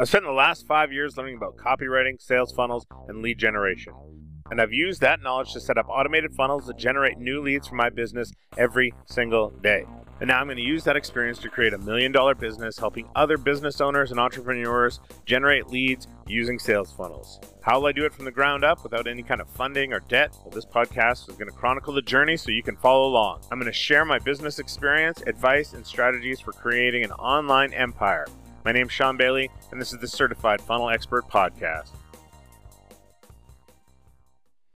I've spent the last five years learning about copywriting, sales funnels, and lead generation. And I've used that knowledge to set up automated funnels that generate new leads for my business every single day. And now I'm going to use that experience to create a million dollar business helping other business owners and entrepreneurs generate leads using sales funnels. How will I do it from the ground up without any kind of funding or debt? Well, this podcast is going to chronicle the journey so you can follow along. I'm going to share my business experience, advice, and strategies for creating an online empire. My name's Shawn Bayley, and this is the Certified Funnel Expert Podcast.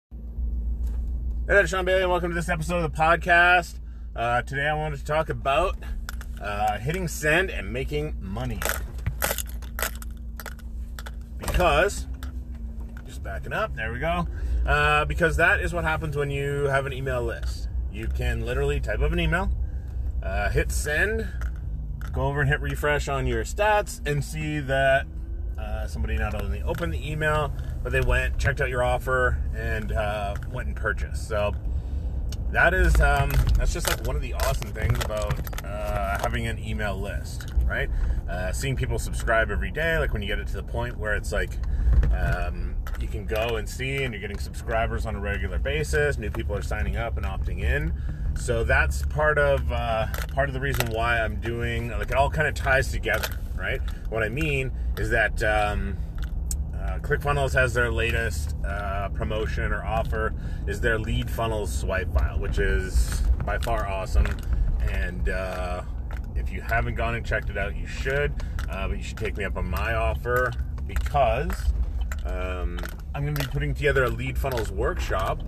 Hey there, Shawn Bayley, and welcome to this episode of the podcast. Uh, today I wanted to talk about uh, hitting send and making money. Because, just backing up, there we go. Uh, because that is what happens when you have an email list. You can literally type up an email, uh, hit send, go over and hit refresh on your stats and see that uh, somebody not only opened the email, but they went, checked out your offer, and uh, went and purchased. So that is um, that's just like one of the awesome things about uh, having an email list, right? Uh, seeing people subscribe every day, like when you get it to the point where it's like um, you can go and see, and you're getting subscribers on a regular basis. New people are signing up and opting in. So that's part of uh, part of the reason why I'm doing like it all kind of ties together, right? What I mean is that um, uh, ClickFunnels has their latest uh, promotion or offer is their lead funnels swipe file, which is by far awesome. And uh, if you haven't gone and checked it out, you should. Uh, but you should take me up on my offer because um, I'm going to be putting together a lead funnels workshop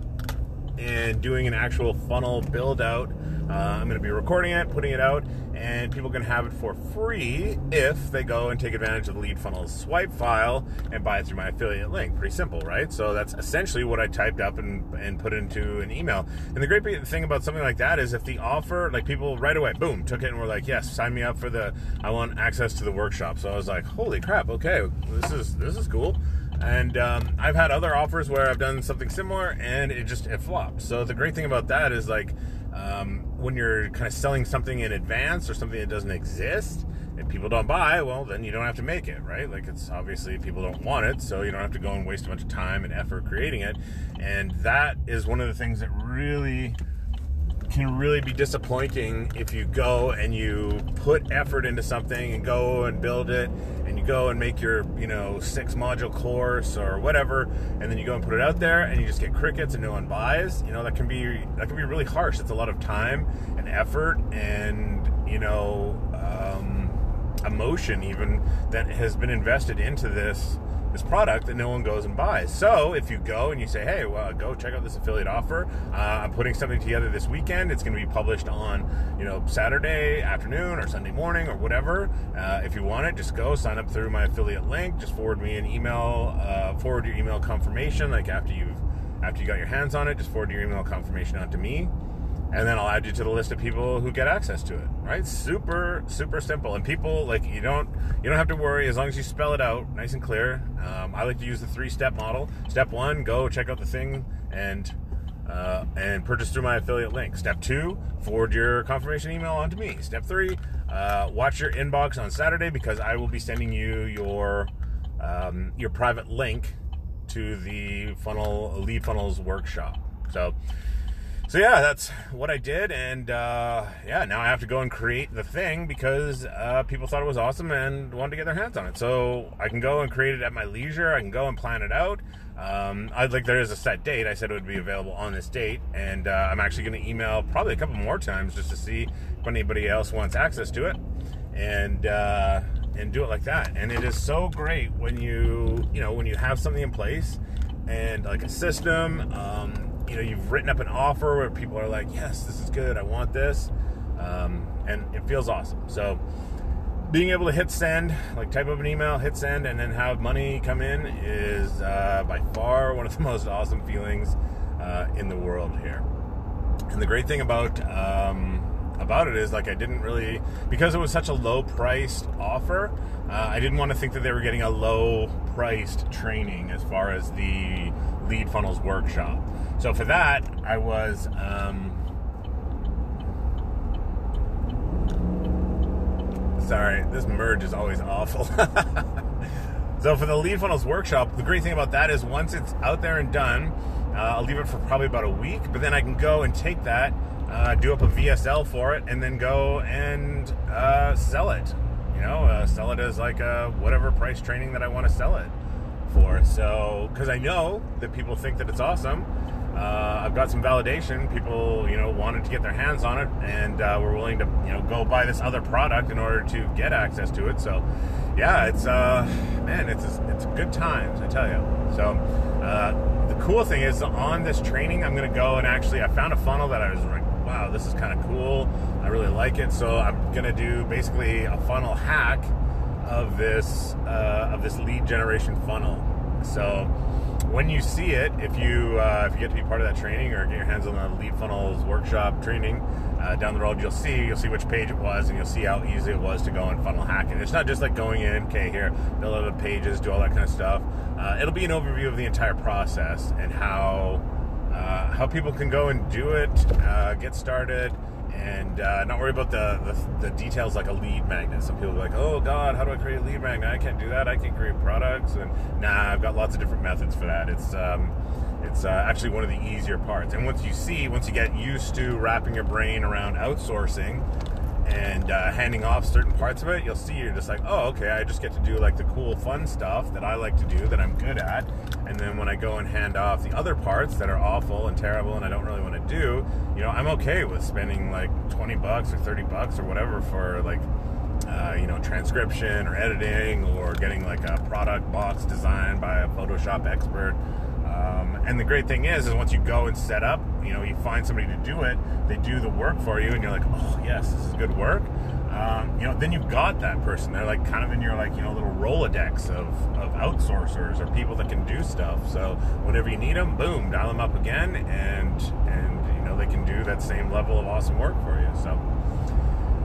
and doing an actual funnel build out. Uh, I'm going to be recording it, putting it out, and people can have it for free if they go and take advantage of the lead funnels swipe file and buy it through my affiliate link. Pretty simple, right? So that's essentially what I typed up and, and put into an email. And the great thing about something like that is if the offer, like people right away, boom, took it and were like, yes, sign me up for the, I want access to the workshop. So I was like, holy crap, okay, this is this is cool. And um, I've had other offers where I've done something similar and it just it flopped. So the great thing about that is like um, when you're kind of selling something in advance or something that doesn't exist and people don't buy, well, then you don't have to make it, right? Like it's obviously people don't want it, so you don't have to go and waste a bunch of time and effort creating it. And that is one of the things that really can really be disappointing if you go and you put effort into something and go and build it and you go and make your you know six module course or whatever and then you go and put it out there and you just get crickets and no one buys you know that can be that can be really harsh. It's a lot of time and effort and you know um, emotion even that has been invested into this this product that no one goes and buys. So if you go and you say, hey, well, go check out this affiliate offer. Uh, I'm putting something together this weekend. It's going to be published on, you know, Saturday afternoon or Sunday morning or whatever. Uh, if you want it, just go sign up through my affiliate link. Just forward me an email, uh, forward your email confirmation. Like after you've after you got your hands on it, just forward your email confirmation on to me and then I'll add you to the list of people who get access to it. Right? Super, super simple. And people like you don't you don't have to worry as long as you spell it out nice and clear. Um, I like to use the three step model. Step one, go check out the thing and uh, and purchase through my affiliate link. Step two, forward your confirmation email onto me. Step three, uh, watch your inbox on Saturday because I will be sending you your um, your private link to the funnel lead funnels workshop. So so yeah, that's what I did, and uh, yeah, now I have to go and create the thing because uh, people thought it was awesome and wanted to get their hands on it. So I can go and create it at my leisure. I can go and plan it out. Um, I'd like there is a set date. I said it would be available on this date, and uh, I'm actually going to email probably a couple more times just to see if anybody else wants access to it, and uh, and do it like that. And it is so great when you you know when you have something in place and like a system. Um, you know you've written up an offer where people are like, yes, this is good, I want this, um, and it feels awesome. So being able to hit send, like type up an email, hit send, and then have money come in is uh, by far one of the most awesome feelings uh, in the world here. And the great thing about um, about it is like I didn't really because it was such a low priced offer. Uh, I didn't want to think that they were getting a low priced training as far as the lead funnels workshop. So for that, I was. Um, sorry, this merge is always awful. So for the lead funnels workshop, the great thing about that is once it's out there and done, uh, I'll leave it for probably about a week, but then I can go and take that, uh, do up a VSL for it, and then go and uh, sell it. You know, uh, sell it as like a whatever price training that I want to sell it for. So, because I know that people think that it's awesome. Uh, I've got some validation. People, you know, wanted to get their hands on it, and uh, were willing to, you know, go buy this other product in order to get access to it. So, yeah, it's uh, man, it's it's good times, I tell you. So, uh, the cool thing is on this training, I'm to go and actually, I found a funnel that I was like, wow, this is kind of cool. I really like it. So, I'm to do basically a funnel hack of this uh, of this lead generation funnel. So when you see it, if you uh, if you get to be part of that training or get your hands on the lead funnels workshop training uh, down the road, you'll see you'll see which page it was, and you'll see how easy it was to go and funnel hack it. It's not just like going in, okay, here, build out the pages, do all that kind of stuff. Uh, it'll be an overview of the entire process and how uh, how people can go and do it, uh, get started and uh, not worry about the, the, the details like a lead magnet. Some people are like, "Oh God, how do I create a lead magnet? I can't do that. I can't create products." And nah, I've got lots of different methods for that. It's um, it's uh, actually one of the easier parts. And once you see, once you get used to wrapping your brain around outsourcing and uh, handing off certain parts of it, you'll see you're just like, oh, okay, I just get to do like the cool, fun stuff that I like to do that I'm good at. And then when I go and hand off the other parts that are awful and terrible and I don't really want do, you know, I'm okay with spending like 20 bucks or 30 bucks or whatever for like, uh, you know, transcription or editing or getting like a product box designed by a Photoshop expert um, and the great thing is, is once you go and set up, you know, you find somebody to do it, they do the work for you, and you're like, oh yes, this is good work. Um, you know, then you've got that person. They're like kind of in your like you know little rolodex of, of outsourcers or people that can do stuff. So whenever you need them, boom, dial them up again, and and know they can do that same level of awesome work for you. So.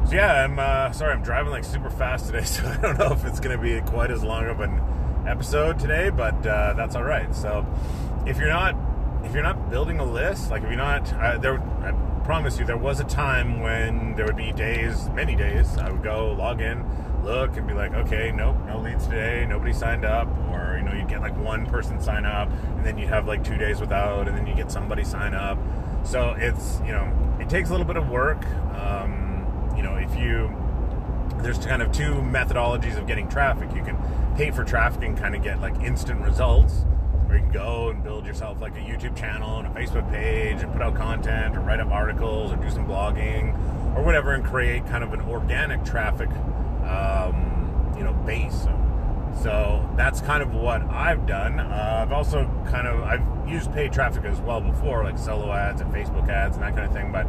So yeah, I'm uh, sorry. I'm driving like super fast today, so I don't know if it's going to be quite as long of an episode today, but uh, that's all right. So if you're not if you're not building a list, like if you're not there, I promise you, there was a time when there would be days, many days, I would go log in, look, and be like, okay, nope, no leads today, nobody signed up, or you know, you'd get like one person sign up, and then you'd have like two days without, and then you get somebody sign up. So it's you know, it takes a little bit of work. Um, you know, if you there's kind of two methodologies of getting traffic. You can pay for traffic and kind of get like instant results, or you can go and build yourself like a YouTube channel and a Facebook page and put out content or write up articles or do some blogging or whatever and create kind of an organic traffic, um, you know, base. So, that's kind of what I've done. Uh, I've also kind of I've used paid traffic as well before, like solo ads and Facebook ads and that kind of thing. But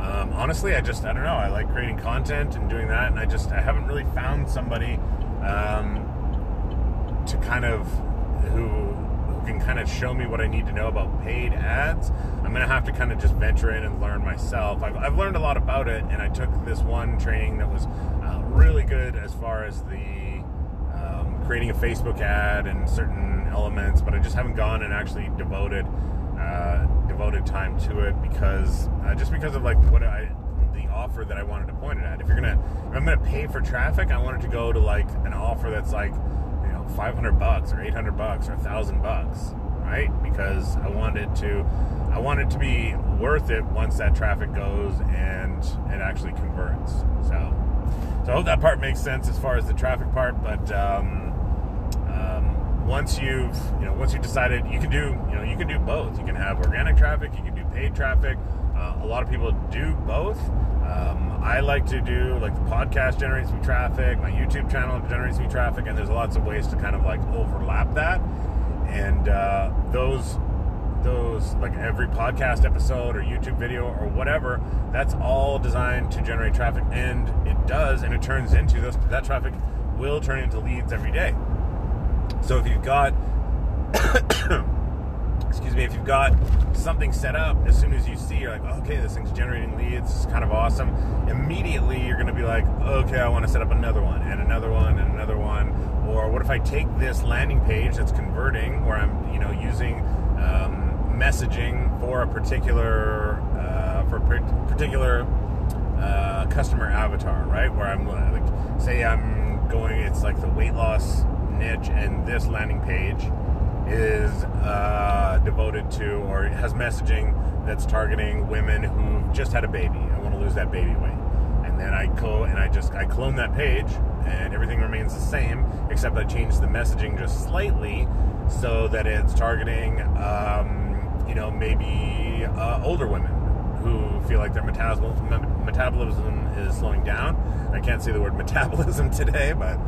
um, honestly, I just I don't know. I like creating content and doing that, and I just I haven't really found somebody um, to kind of who who can kind of show me what I need to know about paid ads. I'm gonna have to kind of just venture in and learn myself. I've, I've learned a lot about it, and I took this one training that was uh, really good as far as the creating a Facebook ad and certain elements, but I just haven't gone and actually devoted uh, devoted time to it because uh, just because of like what I the offer that I wanted to point it at. If you're gonna, if I'm gonna pay for traffic, I wanted to go to like an offer that's like, you know, 500 bucks or 800 bucks or 1,000 bucks, right? Because I wanted to, I want it to be worth it once that traffic goes and it actually converts. So, so I hope that part makes sense as far as the traffic part, but. Um, once you've you know once you decided you can do you know you can do both. You can have organic traffic you can do paid traffic. Uh, a lot of people do both. Um, i like to do like the podcast generates me traffic my youtube channel generates me traffic and there's lots of ways to kind of like overlap that. And uh, those those like every podcast episode or youtube video or whatever that's all designed to generate traffic and it does and it turns into those that traffic will turn into leads every day so if you've got, excuse me, if you've got something set up, as soon as you see, you're like, okay, this thing's generating leads, it's kind of awesome. Immediately, you're going to be like, okay, I want to set up another one and another one and another one. Or what if I take this landing page that's converting, where I'm, you know, using um, messaging for a particular uh, for a particular uh, customer avatar, right? Where I'm like, say I'm going, it's like the weight loss niche and this landing page is uh, devoted to or has messaging that's targeting women who've just had a baby. I want to lose that baby weight, and then I go and I just I clone that page, and everything remains the same except I change the messaging just slightly so that it's targeting, um, you know, maybe uh, older women who feel like their metabolism, metabolism is slowing down. I can't say the word metabolism today, but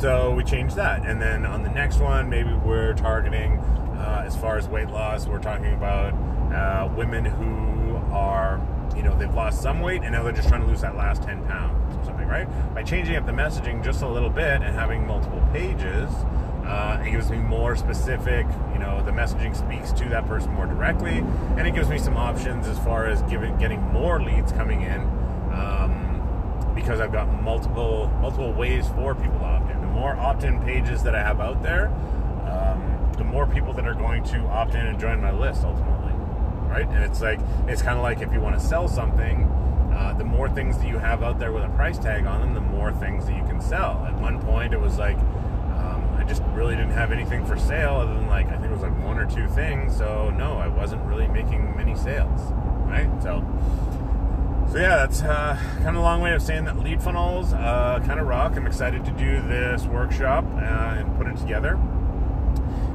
so we changed that. And then on the next one, maybe we're targeting, uh, as far as weight loss, we're talking about uh, women who are, you know, they've lost some weight and now they're just trying to lose that last 10 pounds or something, right? By changing up the messaging just a little bit and having multiple pages, uh, it gives me more specific, you know, the messaging speaks to that person more directly, and it gives me some options as far as giving, getting more leads coming in, because I've got multiple multiple ways for people to opt in. The more opt-in pages that I have out there, um, the more people that are going to opt in and join my list ultimately, right? And it's like it's kind of like if you want to sell something. Uh, the more things that you have out there with a price tag on them, the more things that you can sell. At one point, it was like I just really didn't have anything for sale other than like I think it was like one or two things. So no, I wasn't really making many sales, right? So, so yeah, that's uh, kind of a long way of saying that lead funnels uh, kind of rock. I'm excited to do this workshop uh, and put it together.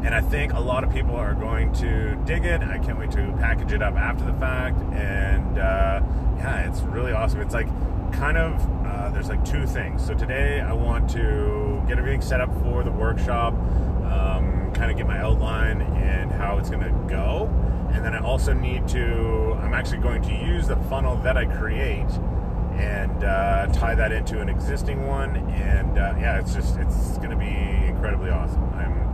And I think a lot of people are going to dig it. I can't wait to package it up after the fact. And uh, yeah, it's really awesome. It's like kind of uh, there's like two things. So today I want to get everything set up for the workshop, um, kind of get my outline and how it's going to go, and then I also need to. I'm actually going to use the funnel that I create and uh, tie that into an existing one, and uh, yeah, it's just it's going to be incredibly awesome. I'm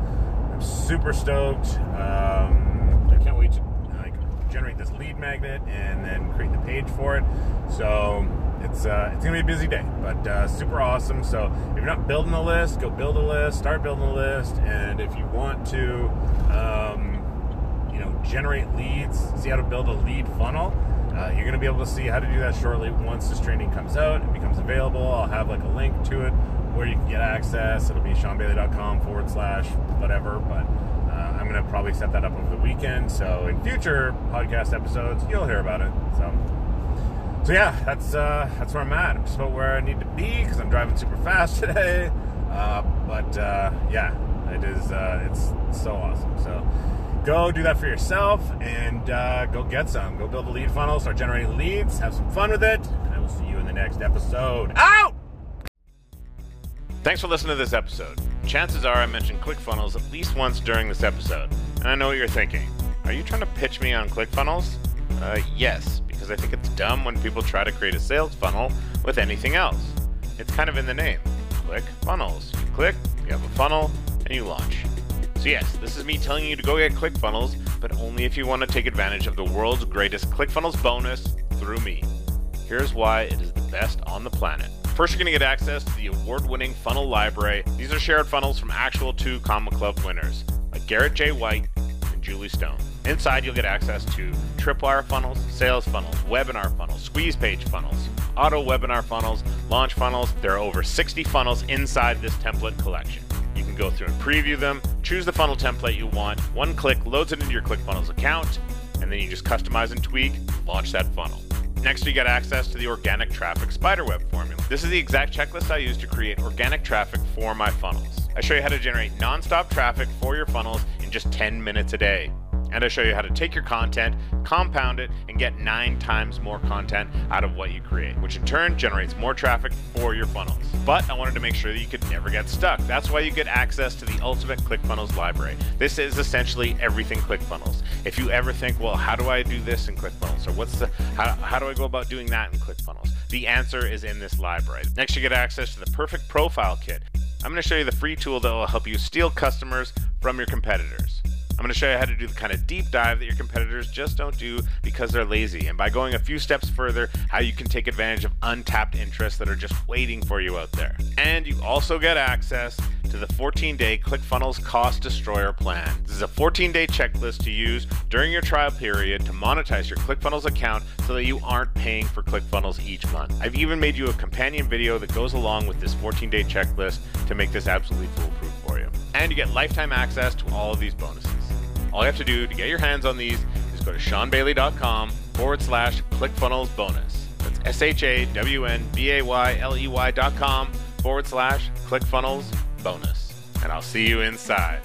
I'm super stoked. Um, I can't wait to like generate this lead magnet and then create the page for it. So it's uh, it's gonna be a busy day, but uh, super awesome. So if you're not building a list, go build a list. Start building a list, and if you want to, know, generate leads, see how to build a lead funnel. Uh, you're going to be able to see how to do that shortly once this training comes out and becomes available. I'll have like a link to it where you can get access. It'll be shawnbayley.com forward slash whatever, but uh, I'm going to probably set that up over the weekend. So in future podcast episodes, you'll hear about it. So so yeah, that's uh, that's where I'm at. I'm just about where I need to be because I'm driving super fast today. Uh, but uh, yeah, it is uh, it's so awesome. So go do that for yourself and uh, go get some. Go build a lead funnel, start generating leads, have some fun with it, and I will see you in the next episode. Out. Thanks for listening to this episode. Chances are I mentioned ClickFunnels at least once during this episode, and I know what you're thinking. Are you trying to pitch me on ClickFunnels? Uh, yes, because I think it's dumb when people try to create a sales funnel with anything else. It's kind of in the name. Click funnels. You click, you have a funnel, and you launch. So, yes, this is me telling you to go get ClickFunnels, but only if you want to take advantage of the world's greatest ClickFunnels bonus through me. Here's why it is the best on the planet. First, you're going to get access to the award winning funnel library. These are shared funnels from actual two Comma Club winners, like Garrett J. White and Julie Stone. Inside, you'll get access to tripwire funnels, sales funnels, webinar funnels, squeeze page funnels, auto webinar funnels, launch funnels. There are over 60 funnels inside this template collection. Go through and preview them, choose the funnel template you want. One click loads it into your ClickFunnels account, and then you just customize and tweak, launch that funnel. Next, you get access to the organic traffic spiderweb formula. This is the exact checklist I use to create organic traffic for my funnels. I show you how to generate nonstop traffic for your funnels in just 10 minutes a day and I show you how to take your content, compound it, and get nine times more content out of what you create, which in turn generates more traffic for your funnels. But I wanted to make sure that you could never get stuck. That's why you get access to the ultimate ClickFunnels library. This is essentially everything ClickFunnels. If you ever think, well, how do I do this in ClickFunnels? Or what's the how, how do I go about doing that in ClickFunnels? The answer is in this library. Next, you get access to the perfect profile kit. I'm going to show you the free tool that will help you steal customers from your competitors. I'm going to show you how to do the kind of deep dive that your competitors just don't do because they're lazy. And by going a few steps further, how you can take advantage of untapped interests that are just waiting for you out there. And you also get access to the 14 day ClickFunnels Cost Destroyer Plan. This is a 14 day checklist to use during your trial period to monetize your ClickFunnels account so that you aren't paying for ClickFunnels each month. I've even made you a companion video that goes along with this 14 day checklist to make this absolutely foolproof for you. and you get lifetime access to all of these bonuses. All you have to do to get your hands on these is go to shawnbayley.com forward slash ClickFunnels bonus. That's S H A W N B A Y L E Y dot com forward slash ClickFunnels bonus. And I'll see you inside.